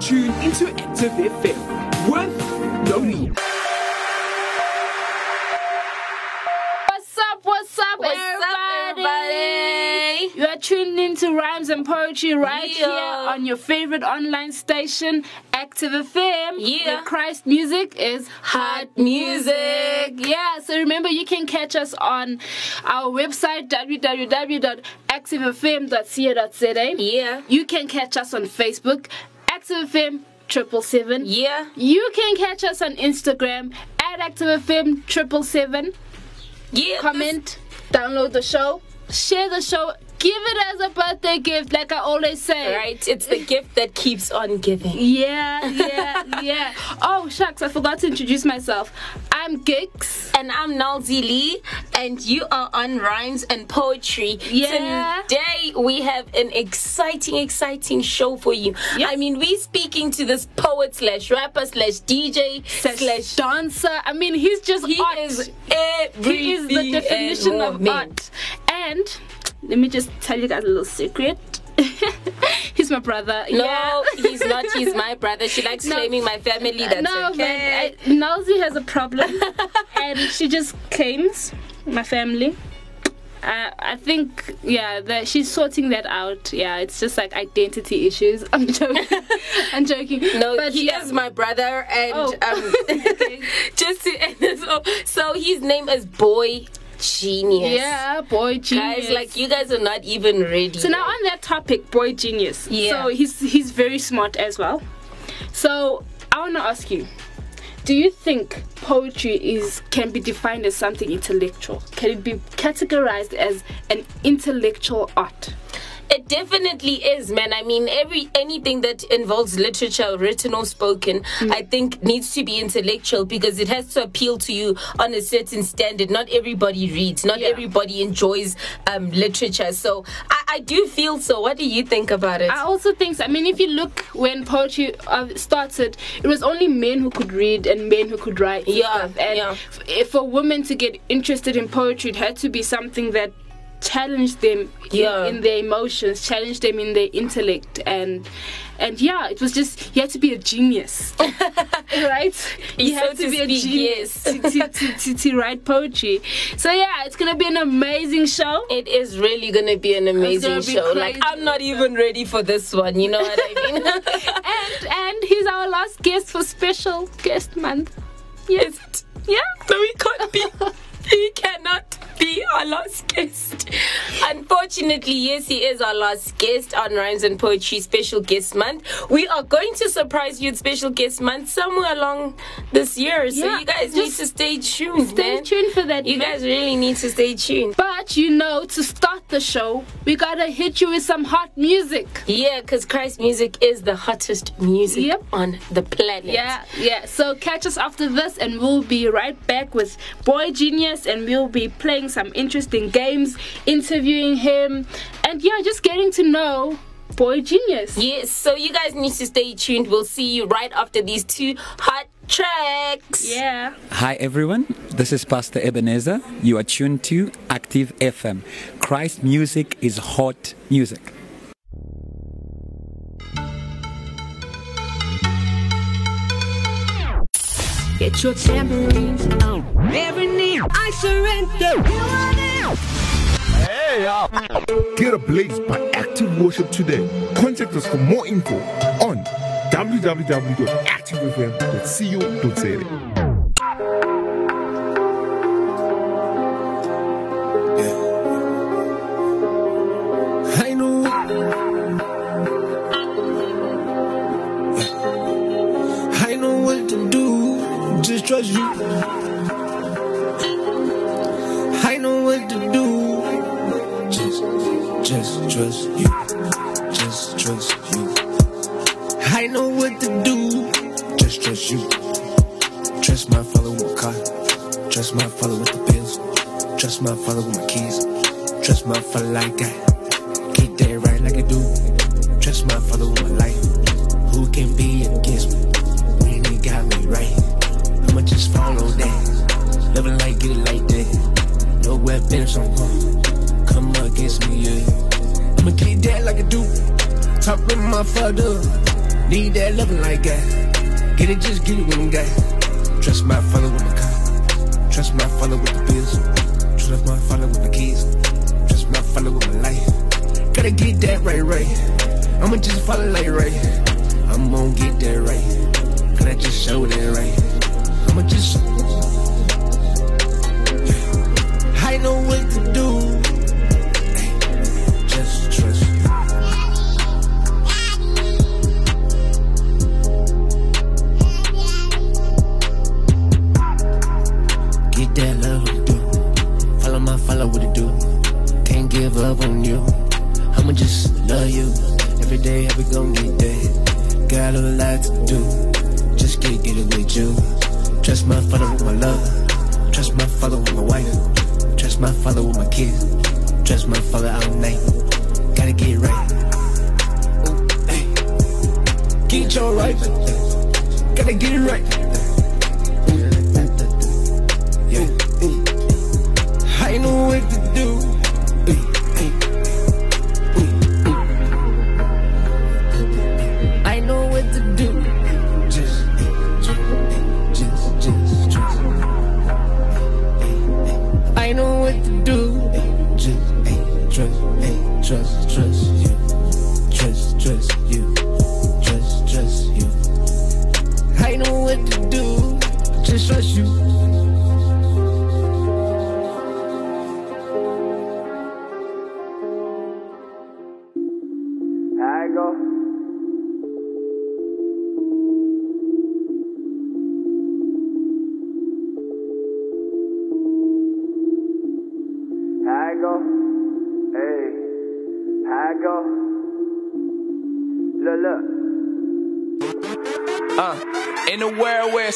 tuned into Active FM with Loni. What's up? What's up, What's up, everybody? You are tuned into Rhymes and Poetry right Yeah. here on your favorite online station, Active FM. Yeah. Where Christ music is Hot music. Yeah, so remember you can catch us on our website www.activefm.co.za. Yeah. You can catch us on Facebook, Active FM triple seven. Yeah. You can catch us on Instagram at Active FM triple seven. Yeah. Comment, download the show, share the show, give it as a birthday gift, like I always say. Right. It's the gift that keeps on giving. Yeah, yeah, yeah. Oh shucks, I forgot to introduce myself. I'm Gigs. And I'm Nalzi Lee, and you are on Rhymes and Poetry. Yeah. Today we have an exciting, exciting show for you. Yep. I mean, we're speaking to this poet slash rapper slash DJ slash dancer. I mean, he's just he art. is he is the definition of art. And let me just tell you guys a little secret. he's my brother. No, yeah. he's not. He's my brother. She likes No. claiming my family. That's no, okay. but I, Nalzi has a problem, and she just claims my family. Uh, I think, yeah, that she's sorting that out. Yeah, it's just like identity issues. I'm joking. I'm joking. No, but he yeah. is my brother, and Oh. um, just to, so, so his name is Boy Genius. Yeah, boy genius. guys, like you guys are not even ready. So now on that topic, boy genius. Yeah. So he's he's very smart as well. So I want to ask you, do you think poetry is can be defined as something intellectual? Can it be categorized as an intellectual art? It definitely is, man. I mean, every anything that involves literature, written or spoken, Mm. I think needs to be intellectual because it has to appeal to you on a certain standard. Not everybody reads, not Yeah. everybody enjoys um, literature. So I, I do feel so. What do you think about it? I also think so. I mean, if you look when poetry uh, started, it was only men who could read and men who could write. Yeah, stuff. And yeah. f- if for women to get interested in poetry, it had to be something that challenged them in- Yeah. in, their emotions, challenge them in their intellect, and and yeah, it was just you had to be a genius, right? You So had to, to be a genius yes. to, to, to, to, to write poetry. So yeah, it's gonna be an amazing show. It is really gonna be an amazing be show. Like. I'm not even ready for this one. You know what I mean? and and he's our last guest for special guest month. Yes. Yeah. No, he can't be. He cannot be our last guest. Unfortunately, yes, he is our last guest on Rhymes and Poetry Special Guest Month. We are going to surprise you with Special Guest Month somewhere along this year. So Yeah, you guys need to stay tuned. Stay man. tuned for that. You man. guys really need to stay tuned. But you know, to start the show, we gotta hit you with some hot music. Yeah, because Christ music is the hottest music Yep. on the planet. Yeah, yeah. So catch us after this, and we'll be right back with Boy Genius, and we'll be playing some interesting games, interviewing him, and yeah, just getting to know Boy Genius. Yes, so you guys need to stay tuned. We'll see you right after these two hot tracks. Yeah. Hi everyone, this is Pastor Ebenezer. You are tuned to Active FM. Christ music is hot music. Get your tambourines out. Oh. Every knee, I surrender. You are there. Get ablaze by active worship today. Contact us for more info on www.activefm.co.za. I know. I know what to do. Just trust you. Just trust you. Just trust you. I know what to do. Just trust you. Trust my father with my car. Trust my father with the bills. Trust my father with my keys. Trust my father like that. Top with my father. Need that loving like that. Get it, just get it when I'm got. Trust my father with my car. Trust my father with the bills. Trust my father with the keys. Trust my father with my life. Gotta get that right, right. I'ma just follow like right. I'm gonna get that right. Gotta just show that right. I'ma just.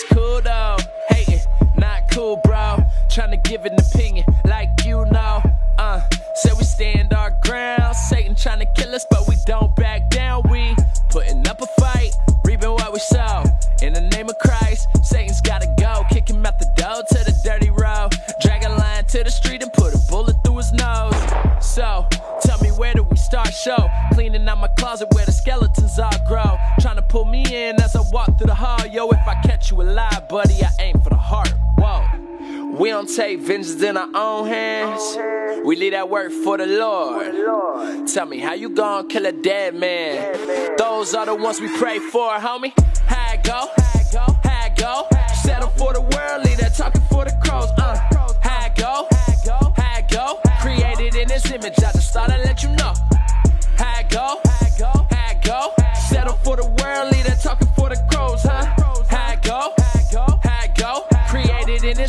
It's cool though, hating, not cool, bro. Trying to give an opinion like you know. Uh, said we stand our ground. Satan trying to kill us, but we don't back down. We putting up a fight, reaping what we sow. In the name of Christ, Satan's gotta go. Kick him out the door to the dirty road. Drag a line to the street and put a bullet through his nose. So, tell me where do we start? Show cleaning out my closet where the skeletons grow. Trying to pull me in as I walk through the hall. Yo, if I catch you alive, buddy, I aim for the heart. Whoa. We don't take vengeance in our own hands. We leave that work for the Lord. Tell me how you gon' kill a dead man? Those are the ones we pray for, homie. How it go? How it go? Settle for the world, leave that talking for the crows. Uh, how it go? How it go? Created in His image, I just thought I'd let you know. How it go? Settle for the world, leave that talking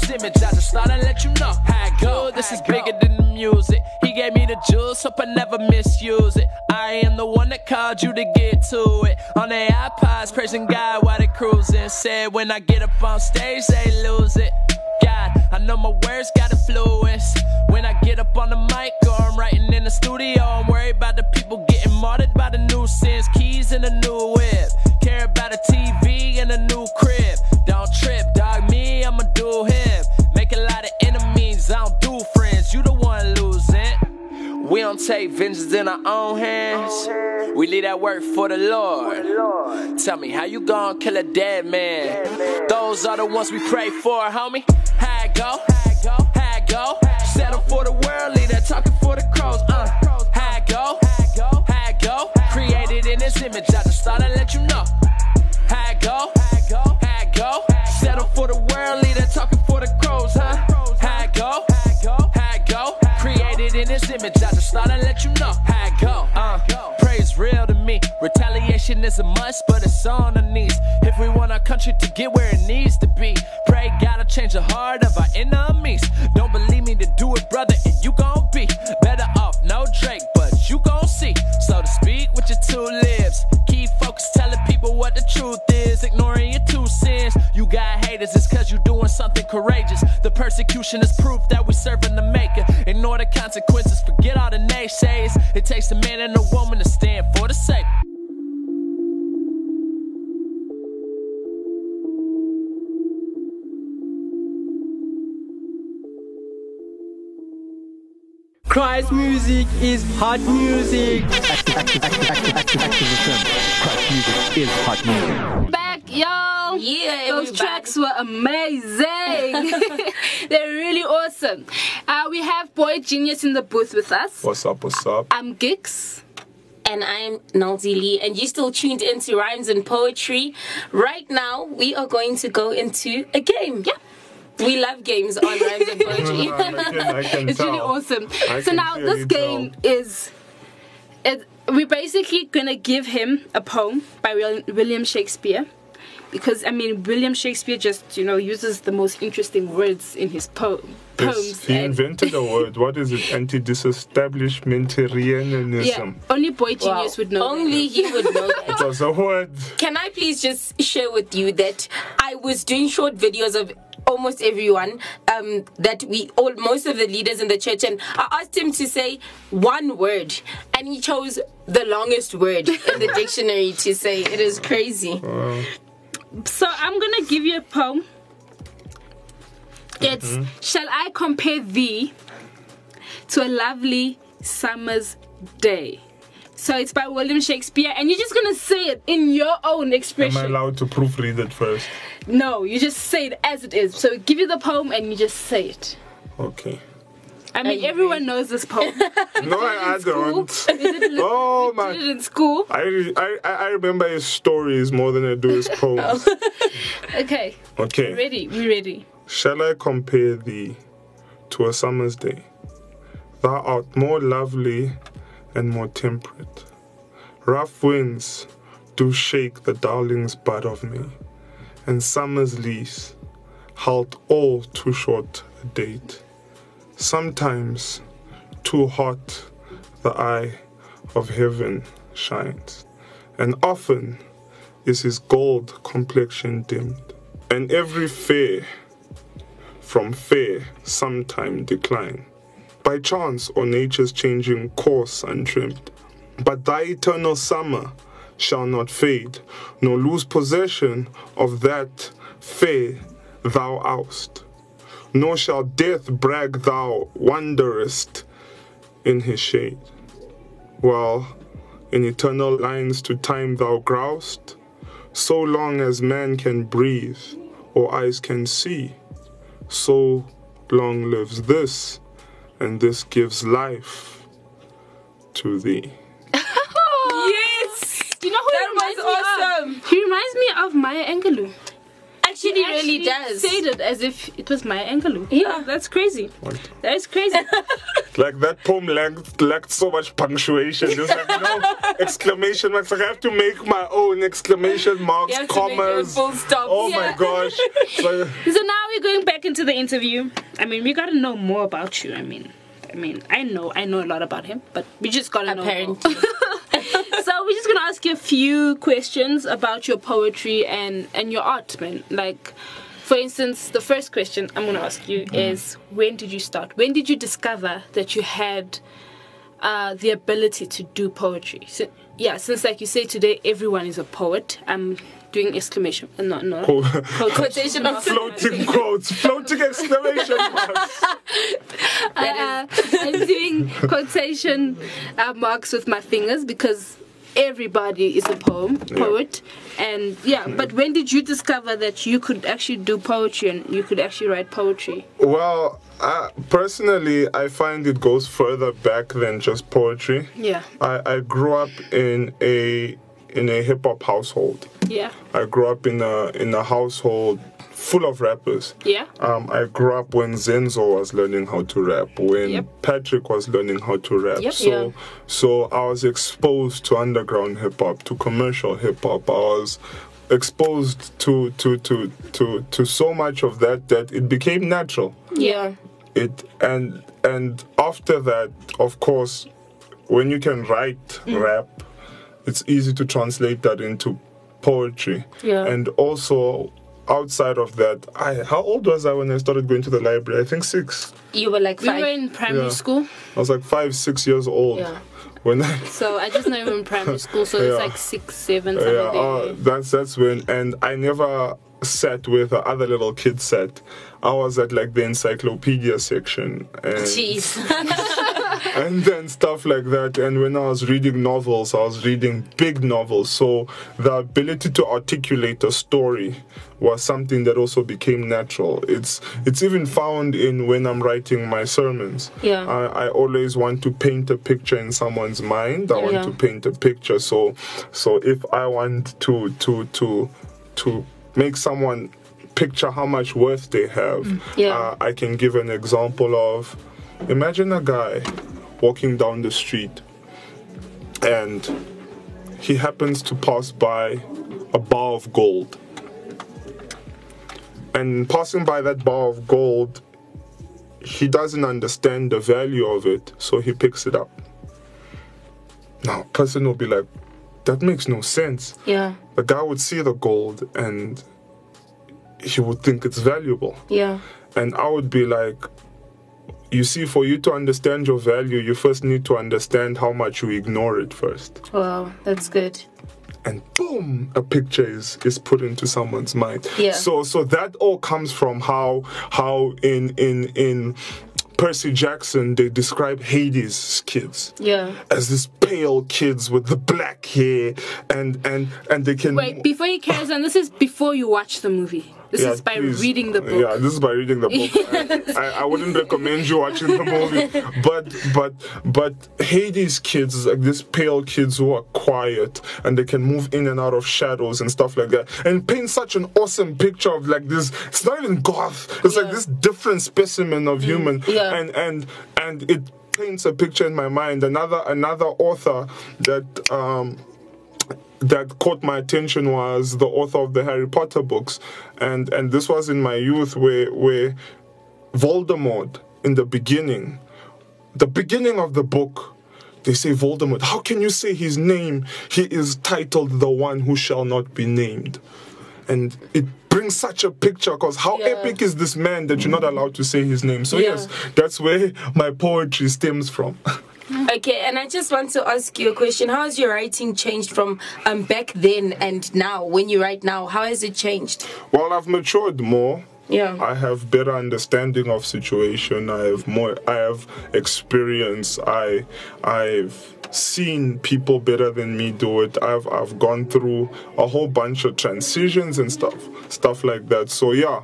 His image, I just thought I'd let you know. How it go? This is bigger than the music. He gave me the juice, hope I never misuse it. I am the one that called you to get to it. On their iPods, praising God while they cruising. Said when I get up on stage, they lose it. God, I know my words got influence. When I get up on the mic or I'm writing in the studio, I'm worried about the people getting martyred by the new sins, Keys in a new whip. Care about a TV and a new crib. Don't trip, dog. Do him. Make a lot of enemies, I don't do friends. You the one losing. We don't take vengeance in our own hands. We leave that work for the Lord. Tell me how you gon' kill a dead man? Those are the ones we pray for, homie. How it go? How it go? Settle for the world, leave that talking for the crows. Uh, how it go? How it go? Created in His image, I just thought I'd let you know. How it go? For the world, that talking for the crows, huh? How it go? How it go? Created in His image, I just thought I'd let you know. How it go? Uh, praise real to me. Retaliation is a must, but it's on our knees. If we want our country to get where it needs to be, pray God to change the heart of our enemies. Don't believe me to do it, brother, and you gon' be better off. No Drake, but you gon' see. So to speak with your two lips. What the truth is. Ignoring your two sins. You got haters, it's cause you doing something courageous. The persecution is proof that we serving the maker. Ignore the consequences, forget all the naysays. It takes a man and a woman to stand for the sake. Christ music is hot music. Christ music is hot music. Back, y'all. Yeah, Those everybody. tracks were amazing. They're really awesome. Uh, we have Boy Genius in the booth with us. What's up? What's up? I'm Gix. And I'm Naldi Lee, and you still tuned into Rhymes and Poetry. Right now, we are going to go into a game. Yeah. We love games on Rhymes and Poetry. I can, I can It's tell. really awesome. I so now this game is, it, we're basically gonna give him a poem by William Shakespeare, because I mean William Shakespeare just you know uses the most interesting words in his po- Yes, poems. he invented a word. What is it? Anti-disestablishmentarianism. yeah, only Boy Wow. Genius would know. Only he would know that. It was a word. Can I please just share with you that I was doing short videos of almost everyone um, that we all most of the leaders in the church and I asked him to say one word and he chose the longest word in the dictionary to say it is crazy So I'm gonna give you a poem. It's Shall I compare thee to a lovely summer's day? So it's by William Shakespeare, and you're just gonna say it in your own expression. Am I allowed to proofread it first? No, you just say it as it is. So we give you the poem, and you just say it. Okay. I mean, everyone knows this poem. No, I, I don't. You it- Oh you my! did it in school. I, oh, I I I remember his stories more than I do his oh. poems. Okay, Okay. ready? We ready? Shall I compare thee to a summer's day? Thou art more lovely and more temperate. Rough winds do shake the darling's bud of me, and summer's lease halt all too short a date. Sometimes too hot the eye of heaven shines, and often is his gold complexion dimmed, and every fair from fair sometime decline, by chance or nature's changing course untrimmed. But thy eternal summer shall not fade, nor lose possession of that fair thou oust. Nor shall death brag thou wanderest in his shade, while in eternal lines to time thou groused, so long as man can breathe or eyes can see so long lives this, and this gives life to thee. yes You know who That he reminds was me awesome. of? He reminds me of Maya Angelou. actually He really actually does said it as if it was Maya Angelou. Yeah. Ah. that's crazy. What? That is crazy. Like that poem lacked, lacked so much punctuation. There's like no exclamation marks. Like I have to make my own exclamation marks, You have to make your commas. full stop. Oh Yeah. my gosh. So, so now we're going back into the interview. I mean, we gotta know more about you. I mean, I mean, I know, I know a lot about him, but we just gotta know. more. apparently so we're just gonna ask you a few questions about your poetry and and your art, man. Like, for instance, the first question I'm gonna ask you is when did you start? When did you discover that you had uh, the ability to do poetry? So, yeah, since like you say today, everyone is a poet. I'm doing exclamation, uh, no, no, quotation marks, floating quotes, floating exclamation marks. uh, I'm doing quotation uh, marks with my fingers because everybody is a poem poet and yeah but when did you discover that you could actually do poetry and you could actually write poetry Well, uh, personally, I find it goes further back than just poetry. yeah I, I grew up in a in a hip hop household. yeah I grew up in a in a household full of rappers. yeah Um, I grew up when Zenzo was learning how to rap, when Yep. Patrick was learning how to rap. Yep. So, Yeah. so I was exposed to underground hip hop, to commercial hip hop. I was exposed to to to to to so much of that that it became natural. yeah It and and after that, of course, when you can write Mm. rap, it's easy to translate that into poetry. Yeah. And also outside of that, I how old was I when I started going to the library? I think six. you were like we were in primary Yeah. school I was like five, six years old Yeah. when I so i just know you were in primary school so Yeah. it's like six seven something yeah, there. uh, that's that's when and I never sat with the other little kids sat. I was at like the encyclopedia section and jeez and then stuff like that. And when I was reading novels, I was reading big novels. So the ability to articulate a story was something that also became natural. It's it's even found in when I'm writing my sermons. Yeah. I, I always want to paint a picture in someone's mind. I want Yeah. to paint a picture. So so if I want to to to to make someone picture how much worth they have, Yeah. uh, I can give an example of imagine a guy walking down the street and he happens to pass by a bar of gold. And passing by that bar of gold, he doesn't understand the value of it, so he picks it up. Now, a person will be like, that makes no sense. Yeah. The guy would see the gold and he would think it's valuable. Yeah. And I would be like, you see, for you to understand your value, you first need to understand how much you ignore it first. Wow, that's good. And boom, a picture is, is put into someone's mind. Yeah. So so that all comes from how how in in in Percy Jackson they describe Hades' kids Yeah. as these pale kids with the black hair and and and they can Wait, before you carry on, this is before you watch the movie. This Yeah, is by please. reading the book. Yeah, this is by reading the book. I, I wouldn't recommend you watching the movie, but but but Hades kids is like these pale kids who are quiet and they can move in and out of shadows and stuff like that, and paint such an awesome picture of like this. It's not even goth. It's like this different specimen of human, Yeah. and and and it paints a picture in my mind. Another another author that. um that caught my attention was the author of the Harry Potter books, and and this was in my youth where where Voldemort in the beginning, the beginning of the book, they say Voldemort. How can you say his name? He is titled the one who shall not be named, and it brings such a picture because how Yeah. epic is this man that you're not allowed to say his name? So Yeah. yes, that's where my poetry stems from. Okay, and I just want to ask you a question. How has your writing changed from um, back then and now? When you write now, how has it changed? Well, I've matured more. Yeah. I have better understanding of situation. I have more. I have experience. I I've seen people better than me do it. I've I've gone through a whole bunch of transitions and stuff, stuff like that. So yeah,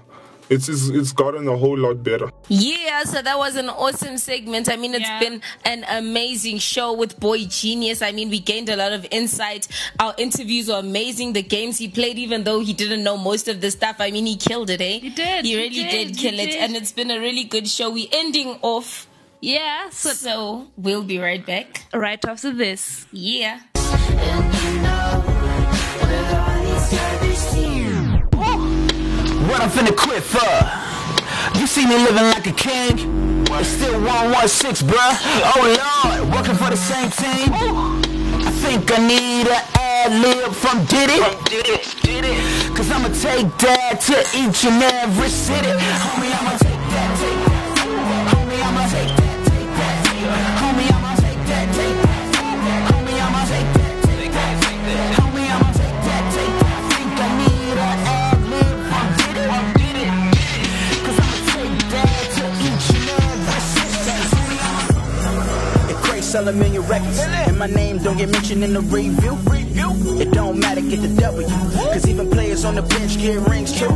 it's it's, it's gotten a whole lot better. Yeah, so that was an awesome segment. I mean, it's Yeah. been an amazing show with Boy Genius. I mean, we gained a lot of insight. Our interviews were amazing. The games he played, even though he didn't know most of the stuff, I mean, he killed it, eh? He did, He he really did, did, he kill it. did. And it's been a really good show. We're ending off. Yeah, so So we'll be right back. right after this. Yeah. What I'm finna quit for? You see me living like a king? It's still 116, bruh. Oh lord, working for the same team. I think I need an ad lib from Diddy. Cause I'ma take that to each and every city. Homie, I'ma sell a million records. And my name don't get mentioned in the review. It don't matter, get the W. Cause even players on the bench get rings too.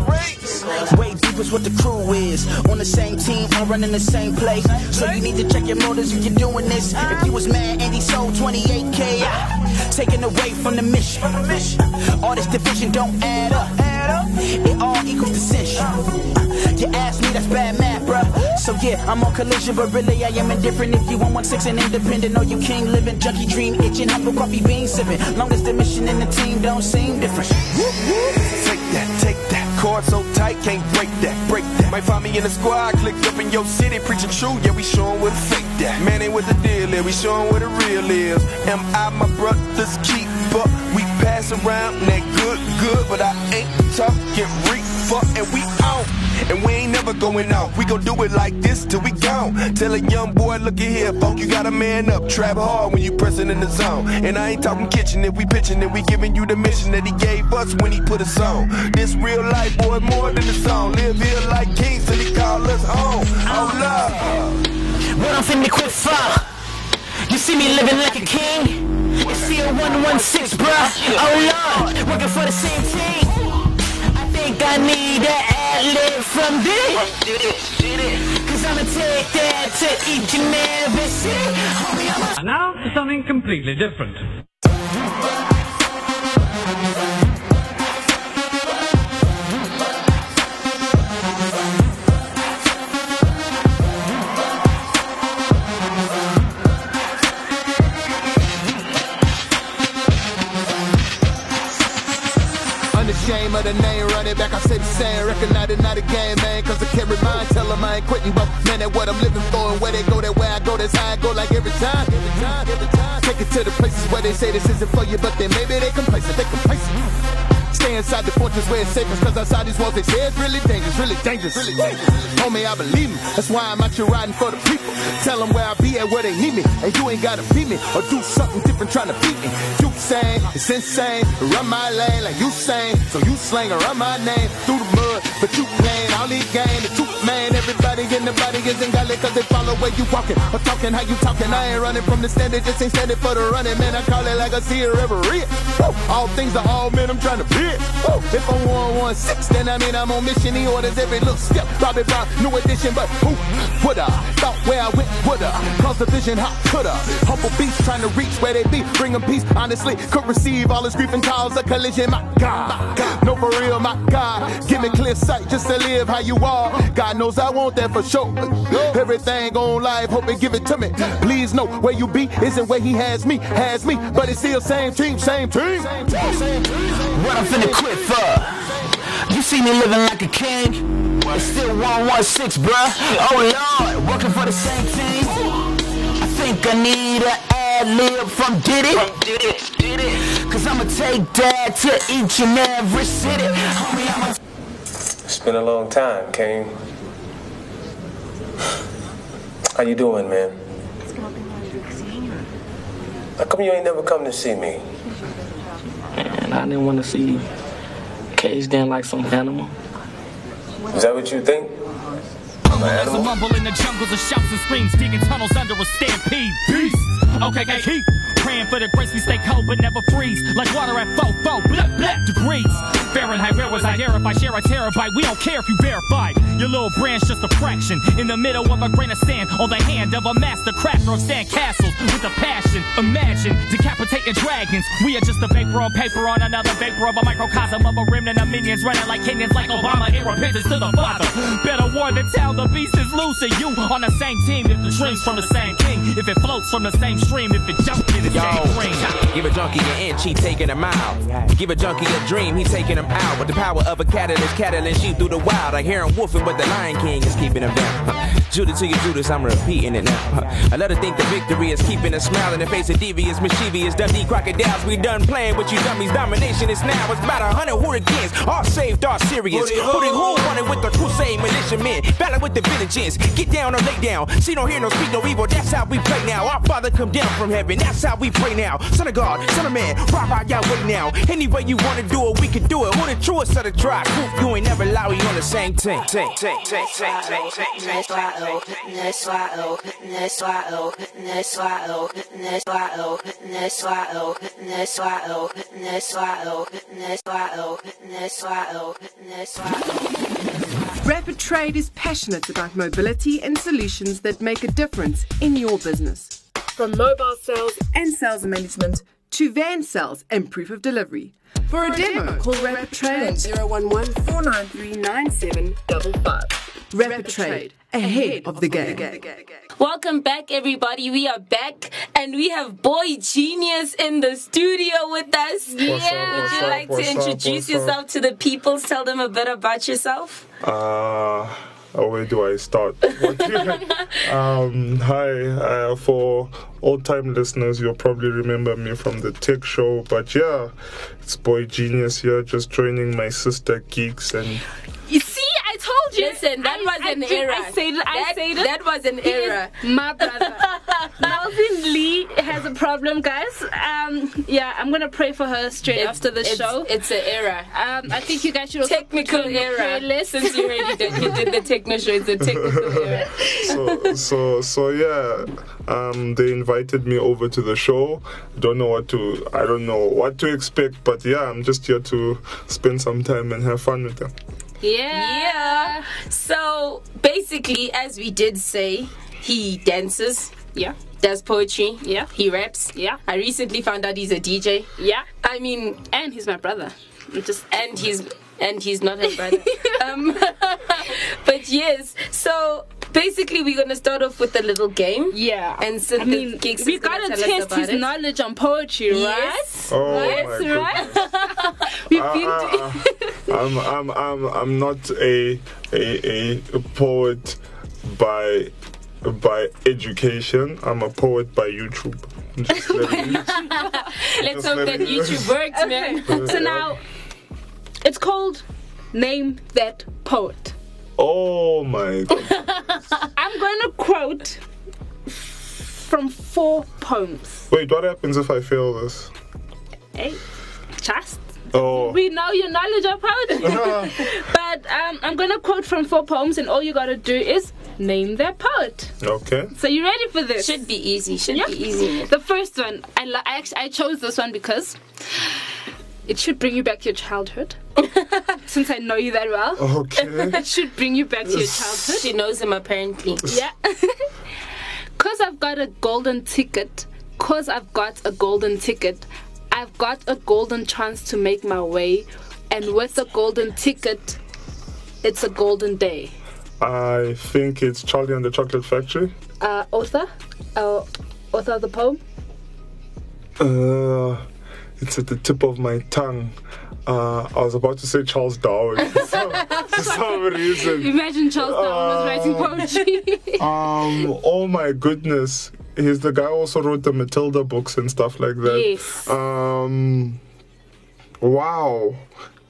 Way deep is what the crew is. On the same team, all running the same play. So you need to check your motives if you're doing this. If you was mad and he sold 28K, ah, taken away from the mission. All this division don't add up. It all equals dissension. Uh, you ask me, that's bad math, bruh. So yeah, I'm on collision, but really I am indifferent. If you want one six and independent, or you king living, junkie dream itching, humble coffee bean sipping. Long as the mission and the team don't seem different. Take that, take that. Cord so tight, can't break that, break that. Might find me in the squad, clicked up in your city, preaching true, yeah, we showing what fake that. Man ain't what the deal is, we showing what the real is. Am I my brother's We pass around that good, good, but I ain't talking reefer, and we out. And we ain't never going out. We gon' do it like this till we gone. Tell a young boy, look at here, folk, you gotta man up. Trap hard when you pressin' in the zone. And I ain't talking kitchen, if we pitching it, we giving you the mission that he gave us when he put us on. This real life, boy, more than a song. Live here like kings till he call us home. Oh, love. What I'm finna quit for? You see me living like a king. It's still 116, bruh. Oh Lord, working for the same team. I think I need an ad lib from Diddy. Cause I'ma take that to each and every city. Now for something completely different. The name, running back, I say the same. Recognize it, not a game, man. Cause I can't remind, tell them I ain't quitting. But man, that what I'm living for. And where they go, that where I go, that's how I go. Like every time, every time, every time. Take it to the places where they say this isn't for you. But then maybe they complacent, they complacent. Stay inside the fortress where it's safest, cause outside these walls they say it's really dangerous, really dangerous, really dangerous. Homie, I believe me. That's why I'm out here riding for the people. Tell them where I be at, where they need me. And you ain't gotta beat me or do something different trying to beat me. You saying it's insane. Run my lane like you saying. So you slang around my name through the mud. But you playing all these games. The truth, man. Everybody in the body isn't godly cause they follow where you walking. Or talking how you talking. I ain't running from the standard, just ain't standing for the running. Man, I call it like I see it ever real. All things are all men, I'm trying to be it. If I'm 116, then I mean I'm on mission. He orders every little step. Bobby Brown, new edition, but who woulda thought where I went woulda caused the vision, how coulda? Humble beast trying to reach where they be, bring them peace. Honestly, could receive all this grief and cause a collision. My God, no for real, my God, give me clear sight just to live how you are. God knows I want that for sure. Everything on life, hope it give it to me. Please know where you be isn't where He has me, has me, but it's still same team, same team. What I'm finna quit for? You see me living like a king. It's still 116, bruh. Oh Lord, working for the same team. I think I need an ad lib from Diddy. Cause I'ma take that to each and every city. Homie, I'ma It's been a long time, Kane. How you doing, man? How come you ain't never come to see me? And I didn't want to see you caged in like some animal. Is that what you think? There's a animal? rumble in the jungles of shouts and screams, digging tunnels under a stampede. Beast. Okay, okay, keep praying for the grace we stay cold but never freeze. Like water at 4, 4, blah, blah degrees. Fahrenheit, where was I here if I share a terabyte? We don't care if you verify. Your little brand's just a fraction in the middle of a grain of sand on the hand of a master crafter of sand castles with a passion. Imagine decapitating dragons. We are just a vapor on paper on another vapor of a microcosm of a remnant of minions running like Kenyans like Obama in repentance to the Father. Better warn the town the beast is loose and you on the same team if the dreams from the same king. If it floats from the same stream, if it jumps in the Give a junkie an inch, he taking him out. Give a junkie a dream, he taking him out. With the power of a catalyst, catalyst sheep through the wild. I hear him wolfing, but the Lion King is keeping him down. Huh. Judas to your Judas, I'm repeating it now. Huh. I let her think the victory is keeping a smile in the face of devious, mischievous, Dundee crocodiles. We done playing with you dummies. Domination is now. It's about a hundred hooligans, all saved, all serious. Hootie Who running with the crusade militia men? Battle with the villages. Get down or lay down. See, don't hear no speak no evil. That's how we play now. Our Father come down from heaven. That's how we pray now. Son of God, son of man, rock rock y'all now. Any way you wanna do it, we can do it. Who the truest of the tribe? Proof you ain't never lie. We on the same team. Rapid Trade is passionate about mobility and solutions that make a difference in your business. From mobile sales and sales management to van sales and proof of delivery. For a demo, call Rapid Trade on 011 493 9755. Rapid Trade, ahead of the game. Welcome back, everybody. We are back, and we have Boy Genius in the studio with us. Yeah, up, would you up, like to up, introduce what's yourself to the people? Tell them a bit about yourself. Uh, where do I start? um, hi, uh, for old time listeners, you'll probably remember me from the tech show, but yeah, it's Boy Genius here, just joining my sister Geeks and You see, I told you. Listen, that I- was I an did- error. I said it. I That- said it. that was an He is error. My brother. Melvin Lee has has a problem, guys. Um, yeah, I'm gonna pray for her straight It's- after the it's- show. It's an error. Um, I think you guys should also technical put it on your error. playlist. Since you already did, you did the techno show. It's a technical error. so so so yeah um they invited me over to the show don't know what to i don't know what to expect but yeah i'm just here to spend some time and have fun with them Yeah. Yeah. So basically, as we did say, he dances. Yeah. Does poetry. Yeah. He raps. Yeah. I recently found out he's a DJ. Yeah. I mean, And he's my brother. I'm just and he's and he's not her brother. um, but yes. So basically, we're gonna start off with a little game. Yeah. And so I mean, gigs we is gotta tell test his it. knowledge on poetry, right? Yes. Oh right, my right. We've been Uh, uh, I'm, I'm, I'm, I'm not a, a, a poet by by education. I'm a poet by YouTube. Just letting Let's hope that YouTube works, man. Okay. So now, it's called Name That Poet. Oh my god. I'm going to quote from four poems. Wait, what happens if I fail this? Hey, just. Oh. We know your knowledge of poetry. but um, I'm going to quote from four poems, and all you got to do is name their poet. Okay. So you ready for this? Should be easy. Should Yeah. be easy. The first one, I, li- I actually I chose this one because it should bring you back to your childhood. Since I know you that well, Okay. it should bring you back to your childhood. She knows him apparently. Yeah. Cause I've got a golden ticket. Cause I've got a golden ticket. I've got a golden chance to make my way, and with a golden ticket, it's a golden day. I think it's Charlie and the Chocolate Factory. Uh, author, uh, author of the poem. Uh, it's at the tip of my tongue. Uh, I was about to say Charles Darwin for some, for some reason. Imagine Charles Darwin was writing poetry. Um, oh my goodness. He's the guy who also wrote the Matilda books and stuff like that. Yes. Um, wow.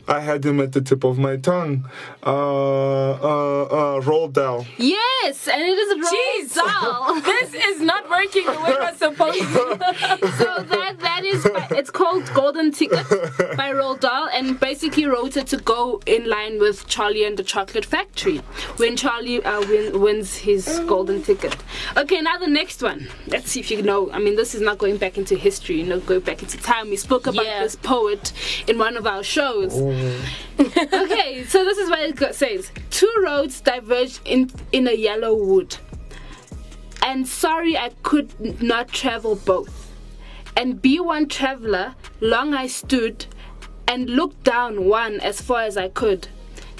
I had him at the tip of my tongue. Uh, uh, uh, Roald Dahl. yes, and it is Jeez, Roald Dahl. this is not working the way it's supposed to. so that that is by, it's called Golden Ticket by Roald Dahl, and basically wrote it to go in line with Charlie and the Chocolate Factory when Charlie uh, win, wins his golden ticket. Okay, now the next one. Let's see if you know. I mean, this is not going back into history. You know, going back into time. We spoke about Yeah. this poet in one of our shows. okay, so this is what it says: Two roads diverged in in a yellow wood, and sorry I could not travel both. And be one traveler, long I stood, and looked down one as far as I could,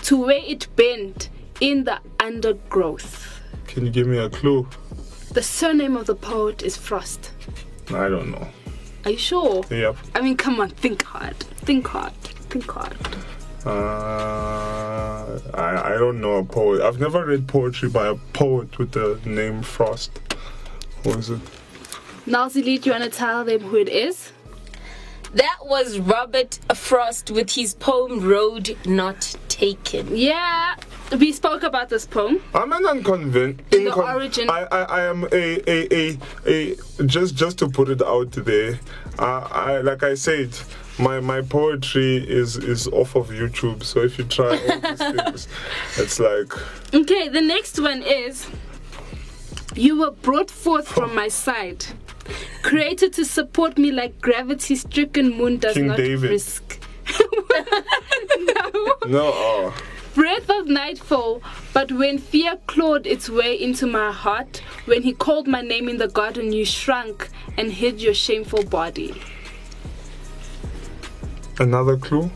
to where it bent in the undergrowth. Can you give me a clue? The surname of the poet is Frost. I don't know. Are you sure? Yep. I mean, come on, think hard. Think hard. Think hard. Uh, I, I don't know a poet. I've never read poetry by a poet with the name Frost. Who is it? Nalzi do you want to tell them who it is? That was Robert Frost with his poem Road Not Taken. Yeah, we spoke about this poem. I'm an unconvinced. The origin. I, I, I am a, a, a, a just just to put it out there. Uh, I like I said, my my poetry is is off of YouTube. So if you try all these things, it's like Okay, the next one is You were brought forth from my side, created to support me like gravity stricken moon does King not David. risk. no. no. Oh. Breath of nightfall, but when fear clawed its way into my heart, when he called my name in the garden, you shrunk and hid your shameful body. Another clue.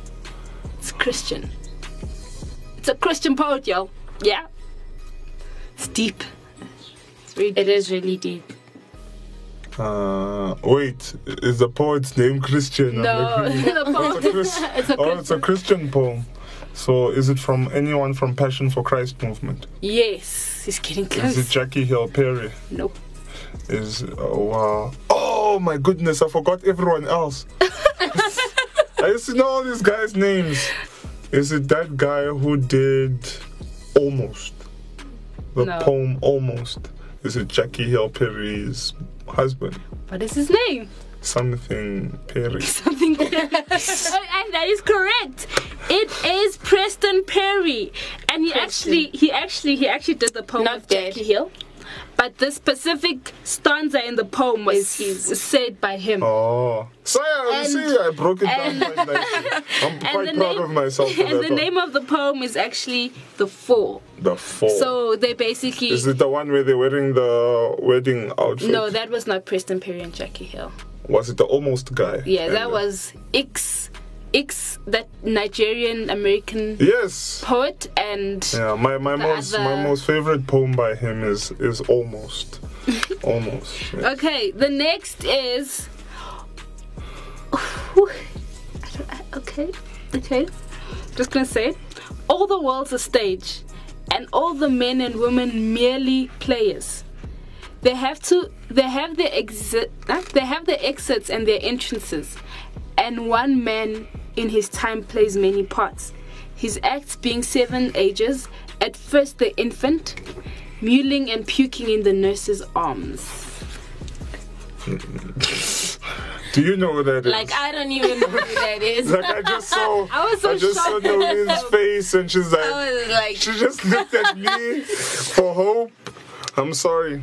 It's Christian. It's a Christian poet, yo. Yeah. It's deep. It's really It is really deep. Uh, wait, is the poet's name Christian? No, the Oh, it's a, Chris- it's a oh, it's a Christian poem. So is it from anyone from Passion for Christ movement? Yes, he's getting Is it. Jackie Hill Perry? Nope. Is oh wow. Oh my goodness, I forgot everyone else. I used to know all these guys' names. Is it that guy who did almost? The No. poem almost. Is Jackie Hill Perry's husband? What is his name? Something Perry. Something. Perry. and that is correct. It is Preston Perry, and he actually, he actually, he actually did the poem of Jackie Hill. But the specific stanza in the poem was said by him. Oh, so yeah, And- see, I broke it and- down quite nicely. I'm And quite the proud name- of myself for and that the one. name of the poem is actually the Four. The four. So they basically. is it the one where they're wearing the wedding outfit? no, that was not Preston Perry and Jackie Hill. Was it the almost guy? Yeah, that And- uh, was X, X, that Nigerian American Yes. poet, and Yeah, my, my most my most favorite poem by him is is almost, almost. yeah. Okay, the next is. Okay, okay. Just gonna say, all the world's a stage, and all the men and women merely players. They have to. They have their exit. They have their exits and their entrances, and one man in his time plays many parts. His acts being seven ages. At first, the infant, mewling and puking in the nurse's arms. Do you know who that is? Like I don't even know who that is. Like I just saw, I was so I just shocked. saw Noreen's face, and she's like, I was like, she just looked at me for hope. I'm sorry,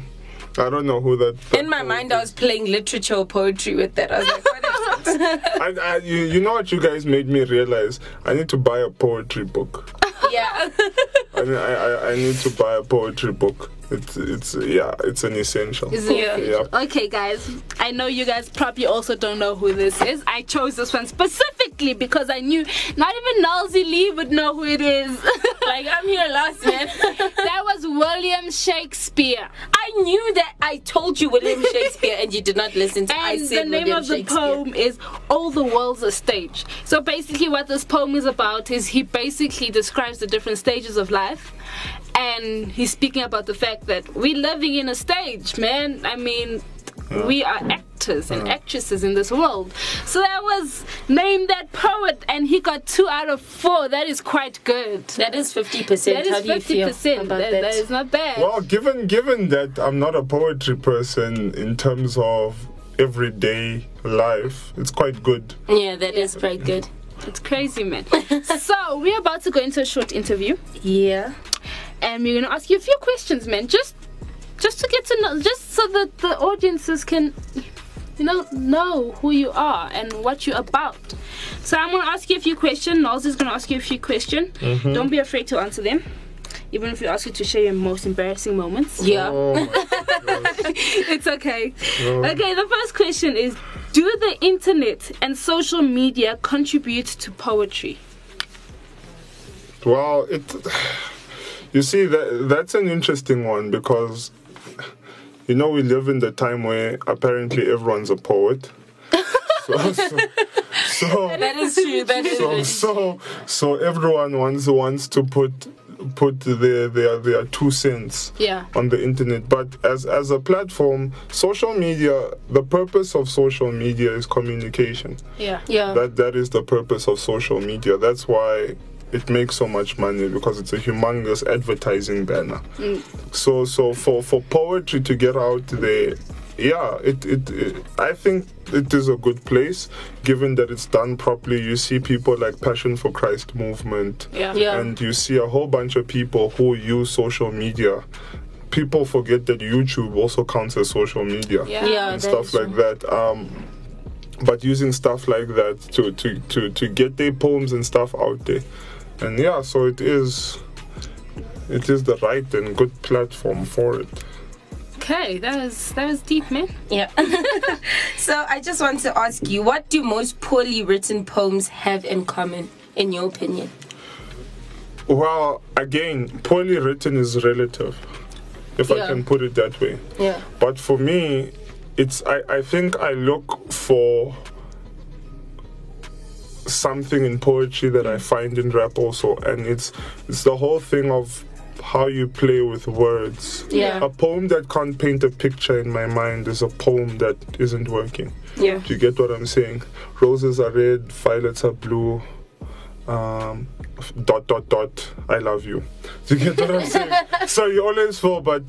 I don't know who that. In my mind, I was playing literature or poetry with that. I was like, what is? I, I, you, you know what you guys made me realize? I need to buy a poetry book. yeah. I, I- I need to buy a poetry book. It's, it's, yeah, it's an essential. Is it? Yeah. Okay, guys. I know you guys probably also don't know who this is. I chose this one specifically because I knew not even Nalzi Lee would know who it is. like I'm here last, man. that was William Shakespeare. I knew that. I told you William Shakespeare, and you did not listen to. I And said the name William of the poem is All the World's a Stage. So basically, what this poem is about is he basically describes the different stages of life. And he's speaking about the fact that we're living in a stage, man. I mean, we are actors and actresses in this world. So that was Name That Poet, and he got two out of four. That is quite good. That is 50%. That How is do you feel 50%. about That- that? that is not bad. Well, given given that I'm not a poetry person in terms of everyday life, it's quite good. Yeah, that is quite good. It's crazy, man. so we're about to go into a short interview. Yeah. And we're gonna ask you a few questions, man. Just just to get to know just so that the audiences can you know know who you are and what you're about. So I'm gonna ask you a few questions. Nals is gonna ask you a few questions. Mm-hmm. Mhm. Don't be afraid to answer them. Even if we ask you to share your most embarrassing moments. Yeah. Oh it's okay. Oh. Okay, the first question is Do the internet and social media contribute to poetry? Well, it. You see, that that's an interesting one because, you know, we live in the time where apparently everyone's a poet. so, so, so That is true. That is so, true. so so everyone wants wants to put put their their their two cents Yeah. on the internet but as as a platform social media the purpose of social media is communication Yeah. Yeah. that that is the purpose of social media that's why it makes so much money because it's a humongous advertising banner Mm. so so for for poetry to get out there yeah it, it it i think it is a good place given that it's done properly you see people like passion for christ movement Yeah. Yeah. and you see a whole bunch of people who use social media people forget that youtube also counts as social media Yeah. Yeah, and stuff is like that um but using stuff like that to to to to get their poems and stuff out there and yeah so it is it is the right and good platform for it Okay, that was that was deep, man. Yeah. so I just want to ask you, what do most poorly written poems have in common, in your opinion? well again poorly written is relative if i can put it that way Yeah. But for me, it's I, I think I look for something in poetry that I find in rap also, and it's it's the whole thing of how you play with words. Yeah. A poem that can't paint a picture in my mind is a poem that isn't working. Yeah. Do you get what I'm saying? Roses are red, violets are blue. um, dot dot dot I love you. Do you get what I'm saying? so you always feel, but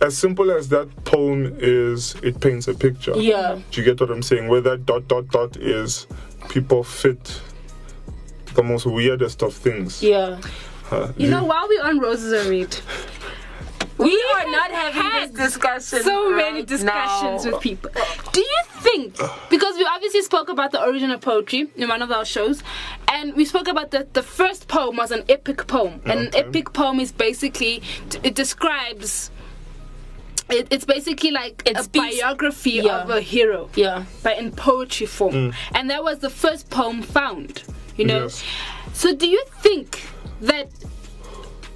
as simple as that poem is, it paints a picture. Yeah. Do you get what I'm saying? Where that dot dot dot is, people fit the most weirdest of things. Yeah. Uh, You know, while we're on Roses Are Red, We are not having this discussion. so many discussions now. with people. Do you think, because we obviously spoke about the origin of poetry in one of our shows, and we spoke about that the first poem was an epic poem. And an epic poem is basically, it describes. It, it's basically like a speaks- biography Yeah. of a hero, Yeah. but in poetry form, Mm. and that was the first poem found. You know, Yes. so do you think that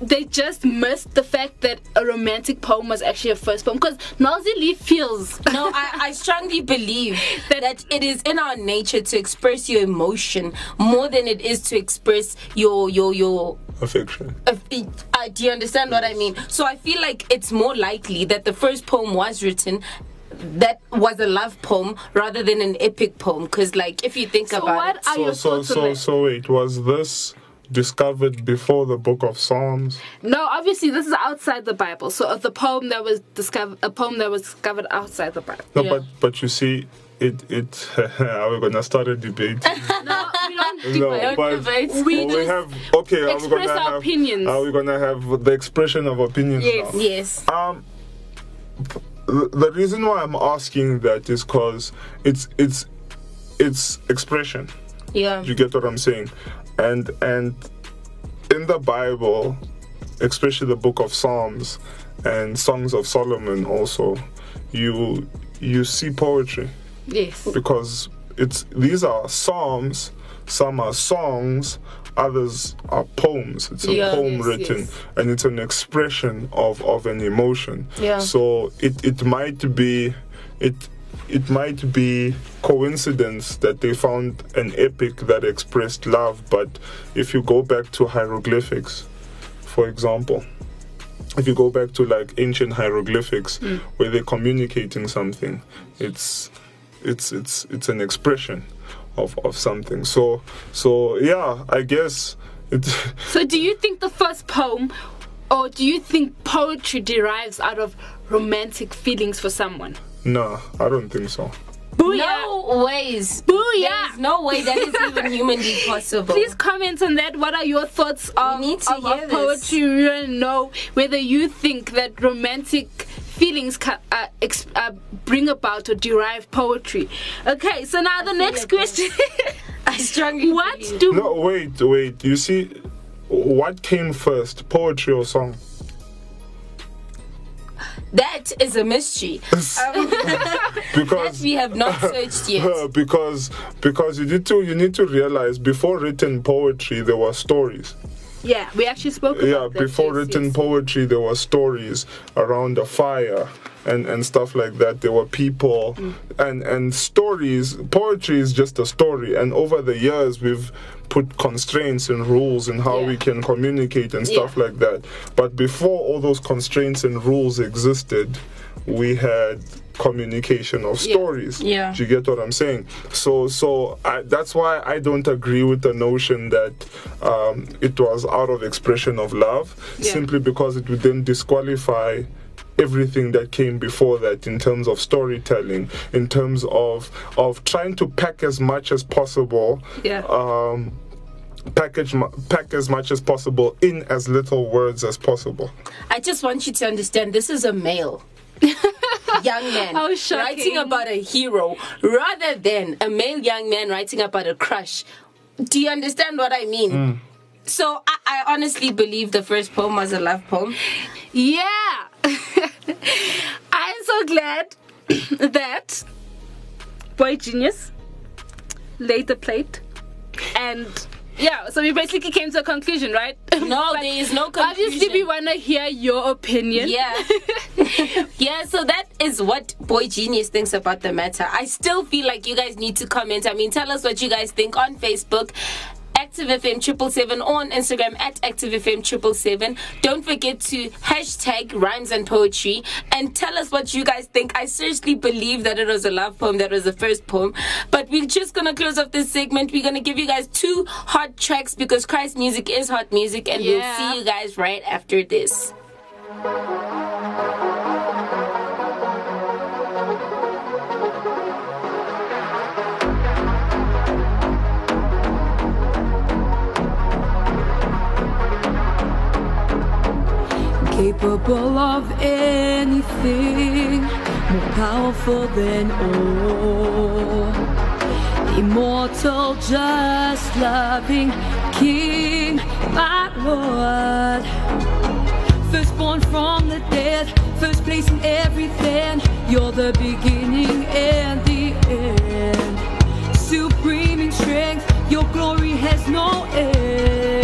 they just missed the fact that a romantic poem was actually a first poem? Because Nalzi Lee feels No, I, I strongly believe that it is in our nature to express your emotion more than it is to express your your your affection. uh, uh, do you understand what I mean? So I feel like it's more likely that the first poem was written that was a love poem rather than an epic poem. Because, like, if you think about it, so so so so wait, was this discovered before the book of Psalms? No, obviously this is outside the Bible. So the poem that was discovered, a poem that was discovered outside the Bible. No, but but you see, it it. are we gonna start a debate? no, we don't no, but We we just have okay. Are we express gonna our have opinions. Are we gonna have the expression of opinions Yes. now? Yes. Um, the, the reason why I'm asking that is because it's it's it's expression. Yeah. You get what I'm saying? And and in the Bible, especially the book of Psalms and Songs of Solomon also, you you see poetry Yes. because it's these are psalms, some are songs, others are poems. It's a Yeah. poem Yes, written yes. and it's an expression of, of an emotion. Yeah. So it, it might be it it might be coincidence that they found an epic that expressed love, but if you go back to hieroglyphics, for example, if you go back to like ancient hieroglyphics Mm. where they're communicating something, it's it's it's it's an expression of, of something. So so yeah, I guess it So do you think the first poem, or do you think poetry derives out of romantic feelings for someone? No, I don't think so. No ways. Booyah. There's no way that is even humanly possible. Please comment on that. What are your thoughts of, need to of, of hear poetry? We want to know whether you think that romantic feelings ca- uh, ex- uh, bring about or derive poetry. Okay, so now the next question. I strongly What do No, wait, wait. You see, what came first, poetry or song? That is a mystery. Um, Because that we have not searched yet. because because you need to you need to realize before written poetry there were stories. Yeah, we actually spoke about yeah before written poetry there were stories around a fire and and stuff like that. There were people Mm. and and stories poetry is just a story. And over the years we've put constraints and rules in how we can communicate and stuff like that. But before all those constraints and rules existed we had communication of Yeah. stories Yeah. do you get what I'm saying? So, so I, that's why I don't agree with the notion that um, it was out of expression of love, Yeah. simply because it would then disqualify everything that came before that in terms of storytelling, in terms of of trying to pack as much as possible. Yeah. Um, package pack as much as possible in as little words as possible. I just want you to understand this is a male. young man How writing about a hero rather than a male young man writing about a crush. Do you understand what I mean? Mm. So I, I honestly believe the first poem was a love poem. Yeah. I'm so glad that Boy Genius laid the plate and yeah, so we basically came to a conclusion, right? No, there is no conclusion. Obviously, we want to hear your opinion. Yeah. yeah, so that is what Boy Genius thinks about the matter. I still feel like you guys need to comment. I mean, tell us what you guys think on Facebook Active FM triple seven or on Instagram at Active FM triple seven. Don't forget to hashtag rhymes and poetry and tell us what you guys think. I seriously believe that it was a love poem. That was the first poem. But we're just gonna close off this segment. We're gonna give you guys two hot tracks because Christ music is hot music, and Yeah. we'll see you guys right after this. Capable of anything, more powerful than all. Immortal, just loving King, my Lord. Firstborn from the dead, first place in everything. You're the beginning and the end. Supreme in strength, your glory has no end.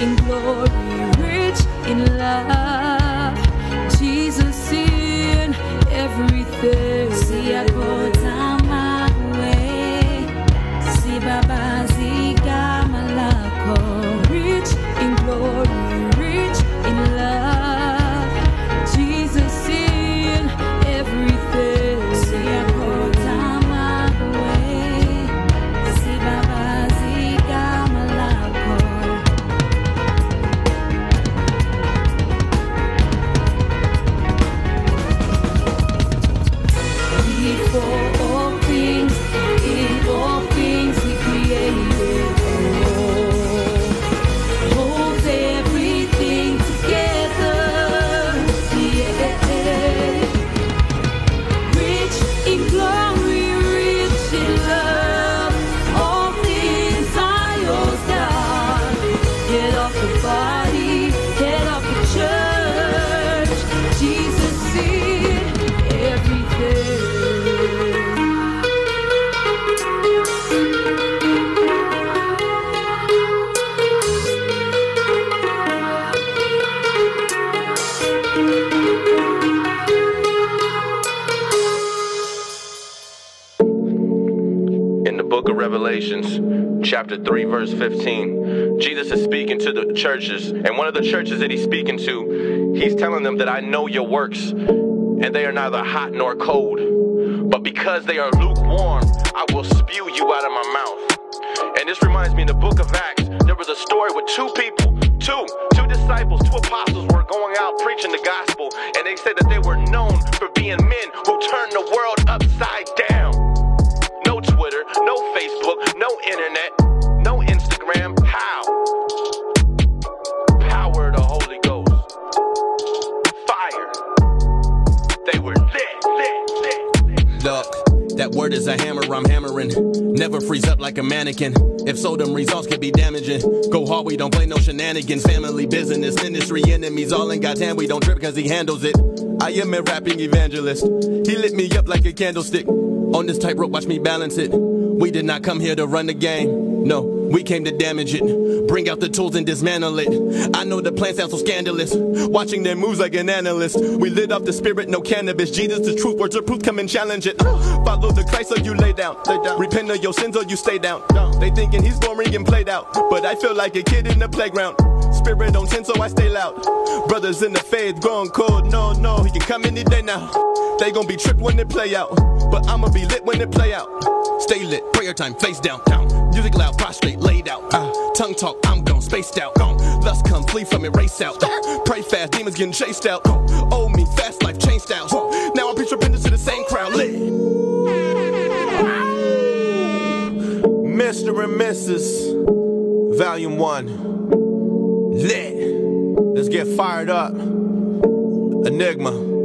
In glory, rich in love chapter 3, verse 15. Jesus is speaking to the churches, and one of the churches that he's speaking to, he's telling them that I know your works, and they are neither hot nor cold. But because they are lukewarm, I will spew you out of my mouth. And this reminds me in the book of Acts, there was a story with two people, two, two disciples, two apostles were going out preaching the gospel, and they said that they were known for being men who turned the world upside down. No Twitter, no Facebook, no internet, that word is a hammer, I'm hammering. Never freeze up like a mannequin. If so, them results can be damaging. Go hard, we don't play no shenanigans. Family, business, industry, enemies, all in God's hand. We don't trip because he handles it. I am a rapping evangelist. He lit me up like a candlestick. On this tightrope, watch me balance it. We did not come here to run the game. No, we came to damage it. Bring out the tools and dismantle it. I know the plan sounds so scandalous. Watching their moves like an analyst. We lit up the spirit, no cannabis. Jesus, the truth, words of proof, come and challenge it. Uh, follow the Christ or you lay down. Lay down. Repent of your sins or you stay down. They thinking he's boring and played out. But I feel like a kid in the playground. Spirit on 10, so I stay loud. Brothers in the faith going cold. No, no, he can come any day now. They gon' be tripped when they play out. But I'ma be lit when they play out. Stay lit, prayer time, face down, down. Music loud, prostrate, laid out. Uh, tongue talk, I'm gone, spaced out. Gone. Lust come, flee from it, race out. Pray fast, demons getting chased out. Uh, owe me, fast life, change styles. Now I'm preach repentance to the same crowd. Lit. Mr. and Mrs. Volume 1. Lit. Let's get fired up. Enigma.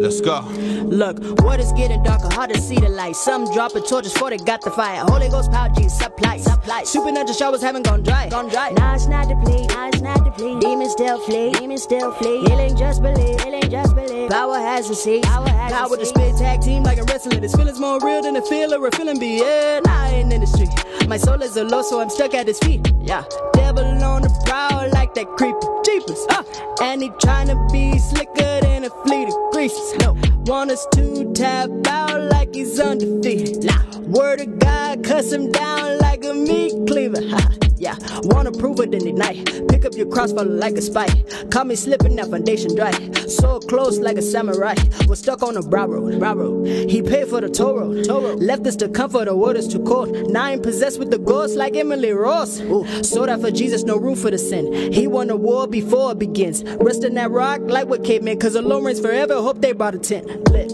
Let's go. Look, what is getting darker, hard to see the light. Some dropping torches for they got the fire. Holy Ghost power, G supply, supply. Supernatural showers haven't gone dry, gone dry. Now it's not deplete, now it's not deplete. Demons still flee, demons still flee. Healing just believe, healing just believe. Power has a seat, power has Power a with the spit tag team like a wrestling. This feeling's more real than a feel or a feeling be. Yeah, nah, I ain't in the street. My soul is a low, so I'm stuck at his feet. Yeah, devil on the prowl like that creeper. Jeepers, uh. And he tryna be slicker than a fleet of greases. No, want us to tap out like he's undefeated. Nah, word of God, cuss him down like a meat cleaver. Ha. Yeah, wanna prove it, then ignite. Pick up your cross, follow like a spike. Caught me slipping, that foundation dry. So close like a samurai. Was stuck on a brow road, brow road. He paid for the toll road, toll road. Left us to comfort, the water's too cold. Now I'm possessed with the ghost like Emily Rose. Ooh, sold out for Jesus, no room for the sin. He won the war before it begins. Rest in that rock like what cavemen, cause the Lord reigns forever. Hope they brought a tent. Lit.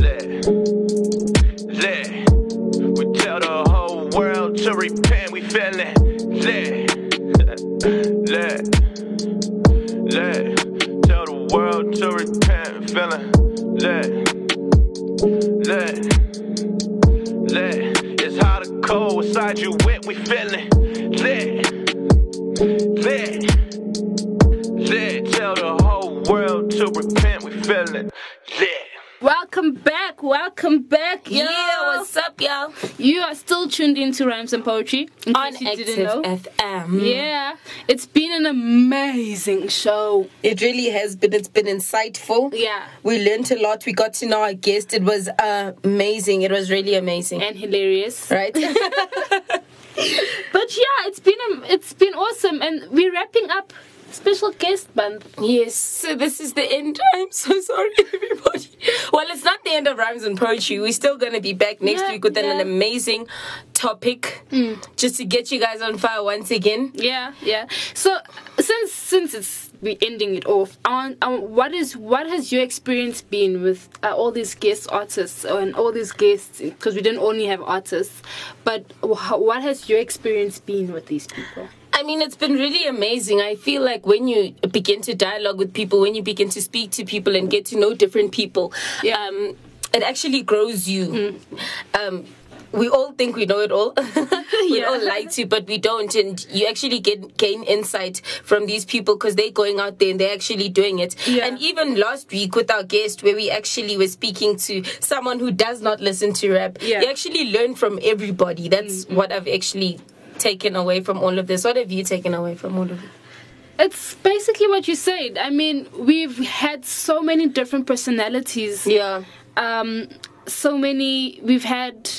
Lit. Lit. We tell the whole world to repent. Feeling lit. lit. Lit. Tell the world to repent. Feeling lit. Lit. Lit. It's hot or cold. What side you with? We feeling lit. Lit. Lit. Tell the whole world to repent. We feeling lit. Welcome back, welcome back, yo. Yeah, what's up, y'all? You are still tuned into Rhymes and Poetry On case you didn't know. Active FM. Yeah, it's been an amazing show. It really has been. It's been insightful. Yeah. We learned a lot. We got to know our guest. It was uh, amazing. It was really amazing. And hilarious. Right? But yeah, it's been um, it's been awesome, and we're wrapping up special guest month. Yes, so this is the end. I'm so sorry, everybody. Well, it's not the end of Rhymes and Poetry. We're still going to be back next Yeah, week with an amazing topic just to get you guys on fire once again. Yeah, yeah. So since since it's we ending it off, on um, what is what has your experience been with uh, all these guest artists and all these guests? Because we didn't only have artists, but wh- what has your experience been with these people? I mean, it's been really amazing. I feel like when you begin to dialogue with people, when you begin to speak to people and get to know different people, um, it actually grows you. Um, we all think we know it all. we all like to, but we don't. And you actually get gain insight from these people because they're going out there and they're actually doing it. And even last week with our guest, where we actually were speaking to someone who does not listen to rap, Yeah. you actually learn from everybody. That's what I've actually taken away from all of this. What have you taken away from all of it? It's basically what you said. I mean, we've had so many different personalities. Yeah. Um, so many. We've had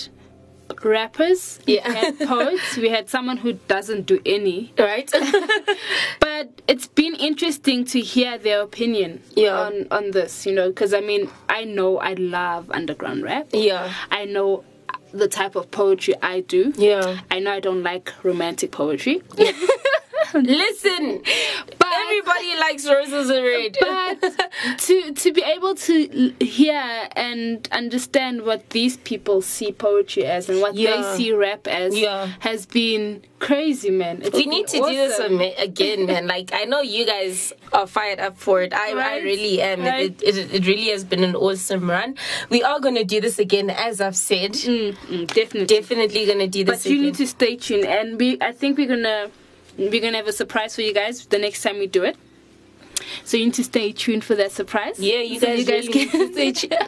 rappers, Yeah. we had poets, we had someone who doesn't do any. Right. but it's been interesting to hear their opinion Yeah. on, on this, you know, because I mean, I know I love underground rap. Yeah. I know the type of poetry I do. Yeah. I know I don't like romantic poetry. Listen, but everybody likes roses and red. but to to be able to hear and understand what these people see poetry as and what Yeah. they see rap as Yeah. has been crazy, man. It's we need to been do this again, man. Like I know you guys are fired up for it. I, I really am. right. It, it, it really has been an awesome run. We are gonna do this again, as I've said. Mm, mm, definitely, definitely gonna do this. But you again. need to stay tuned, and we. I think we're gonna we're gonna have a surprise for you guys the next time we do it. So you need to stay tuned for that surprise. Yeah, you So guys, you guys really can stay tuned.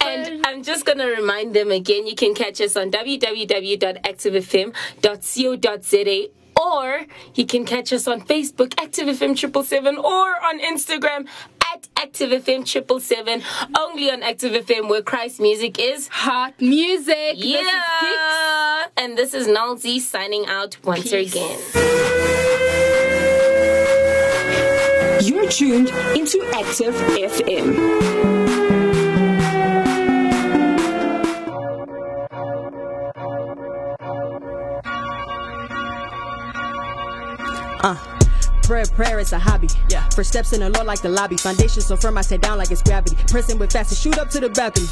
and I'm just gonna remind them again. You can catch us on www.activefm.co.za. Or you can catch us on Facebook, ActiveFM triple seven, or on Instagram at ActiveFM triple seven. Only on ActiveFM where Christ music is hot music. Yeah, and this is Nalzi signing out once again. You're tuned into Active FM. Uh. Prayer, prayer is a hobby. Yeah. First steps in the Lord like the lobby. Foundation so firm I sit down like it's gravity. Pressing with fast and shoot up to the balcony.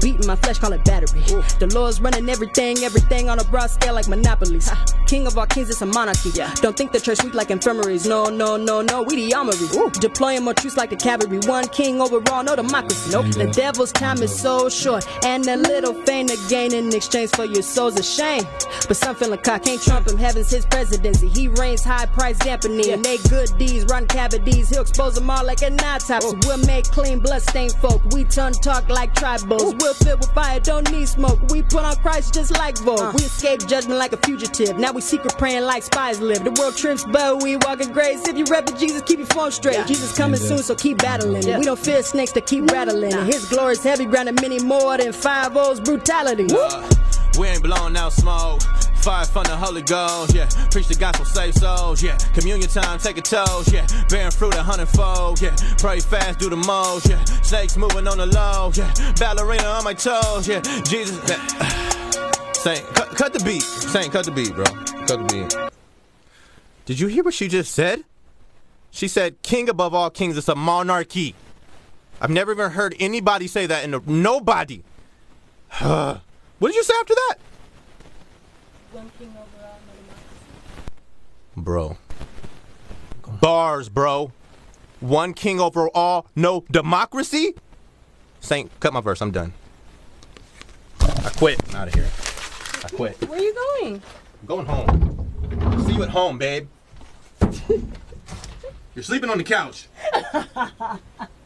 Beating my flesh, call it battery. The Lord's running everything, everything on a broad scale like monopolies. King of all kings, it's a monarchy. Yeah. Don't think the church weak like infirmaries. No, no, no, no, we the armory. Deploying more troops like the cavalry. One king overall, no democracy. Nope. The devil's time is so short, and a little fame to gain in exchange for your soul's a shame. But some feeling cock can't trump him. Heaven's his presidency. He reigns high price dampening. And they good deeds, run cavities. He'll expose them all like an autopsy. Oh. We'll make clean blood stained folk. We turn talk like tribals. We'll fill with fire, don't need smoke. We put on Christ just like Vogue. Uh. We escape judgment like a fugitive. Now we secret praying like spies live. The world trips, but we walk in grace. If you rep Jesus, keep your phone straight. Jesus coming soon, so keep battling. We don't fear snakes to keep rattling. His glory is heavy grounded many more than five O's brutality. We ain't blowing out smoke. Fire from the Holy Ghost, yeah. Preach the gospel, save souls, yeah. Communion time, take a toast, yeah. Bearing fruit a hundredfold, yeah. Pray fast, do the most, yeah. Snakes moving on the low, yeah. Ballerina on my toes, yeah. Jesus, uh, Saint, cut, cut the beat. Saint, cut the beat, bro. Cut the beat. Did you hear what she just said? She said, "King above all kings." It's a monarchy. I've never even heard anybody say that in the nobody. what did you say after that? Bro. Bars, bro. One king over all, no democracy? Saint, cut my verse. I'm done. I quit. I'm out of here. I quit. Where are you going? I'm going home. See you at home, babe. You're sleeping on the couch.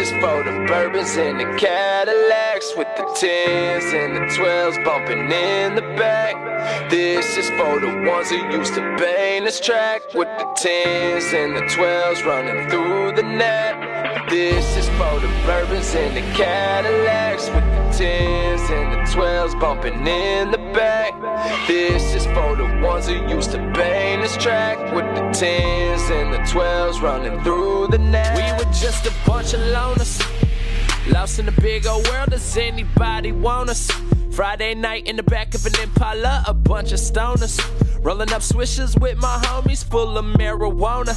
is for the bourbons and the Cadillacs with the 10s and the 12s bumping in the back. This is for the ones who used to bang this track with the 10s and the 12s running through the net. This is for the bourbons and the Cadillacs with the 10s and the 12s bumping in the back. This is for the ones who used to bang this track with the 10s and the 12s running through the net. We were just a bunch of loners. Lost in the big old world, does anybody want us? Friday night in the back of an Impala, a bunch of stoners. Rolling up swishers with my homies, full of marijuana.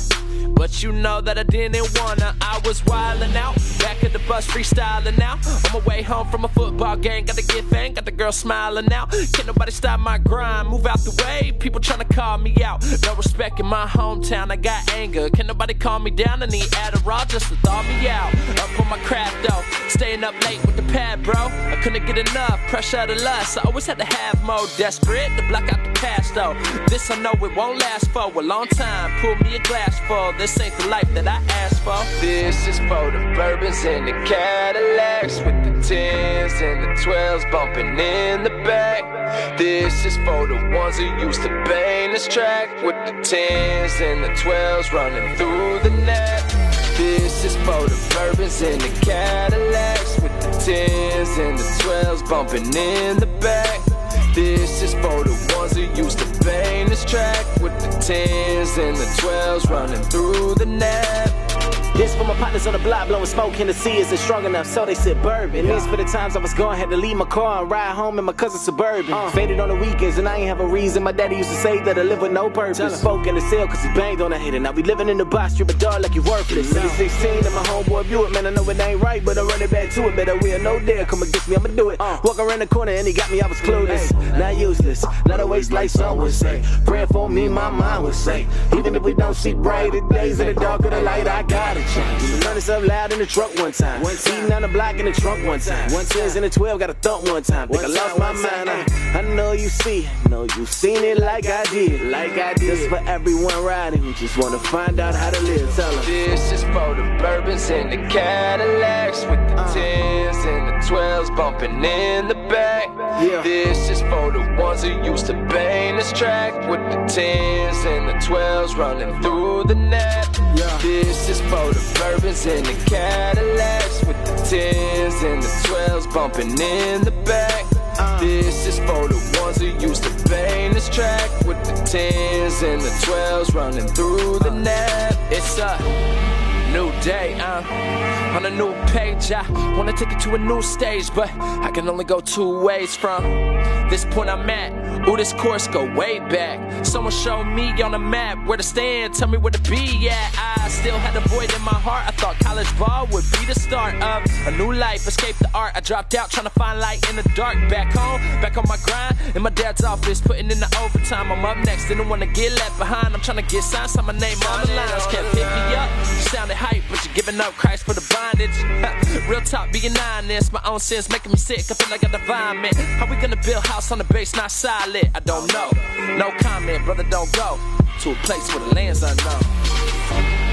But you know that I didn't wanna. I was wildin' out, back at the bus freestyling now. On my way home from a football game, got to get fang, got the girl smiling now. Can't nobody stop my grind, move out the way. People tryna call me out, no respect in my hometown. I got anger, can nobody calm me down? I need Adderall just to thaw me out. Up on my craft though, staying up late with the pad, bro. I couldn't get enough, pressure to the lust. I always had to have more desperate to block out the past though. This I know it won't last for a long time. Pull me a glass full. This ain't the life that I asked for. This is for the bourbons and the Cadillacs with the tens and the twelves bumping in the back. This is for the ones who used to bang this track with the tens and the twelves running through the net. This is for the bourbons and the Cadillacs with the tens and the twelves bumping in the back. This is for the ones who used to bang this track with the tens and the twelves running through the net. This for my partners on the block blowing smoke in the sea isn't strong enough, so they said bourbon. This for the times I was gone, had to leave my car and ride home in my cousin's suburban. Uh. Faded on the weekends and I ain't have a reason. My daddy used to say that I live with no purpose. Spoke in the cell cause he banged on a hater. Now we living in the box, strip a dog like you worthless. No. 16 and my homeboy Buick, man, I know it ain't right, but I'm running back to it. Better we no dare come against me, I'ma do it. Uh. Walk around the corner and he got me, I was clueless. Not useless, not a waste like some would say. Praying for me, my mind would say. Even if we don't see brighter days in the dark of the light, I gotta change this up loud in the truck one time. One time. On the block in the trunk one time. One tens in the 12, got a thump one time. Think one I lost my mind. I, I know you see, know you seen it like I did. Like I did. This for everyone riding who just wanna find out how to live. Tell them. This is for the bourbons and the Cadillacs with the uh. tens and the 12s bumping in the back. Yeah. This is for the ones who used to bang this track with the tens and the 12s running through the net. This is for the bourbons and the Cadillacs with the tens and the 12s bumping in the back. Uh. This is for the ones who used to bang this track with the tens and the 12s running through the net. It's a new day, uh, on a new page. I wanna take it to a new stage, but I can only go two ways from this point I'm at. Ooh, this course go way back. Someone show me on the map where to stand, tell me where to be at. I still had a void in my heart. I thought college ball would be the start of a new life. Escape the art. I dropped out trying to find light in the dark. Back home, back on my grind in my dad's office, putting in the overtime. I'm up next, didn't want to get left behind. I'm trying to get signed, sign my name on the lines. Kept pick me up. Sounded hype, but you're giving up Christ for the bondage. Real talk, being honest. My own sins making me sick. I feel like I the vomit. How we gonna build house on the base, not solid? I don't know. No comment, brother, don't go to a place where the land's unknown.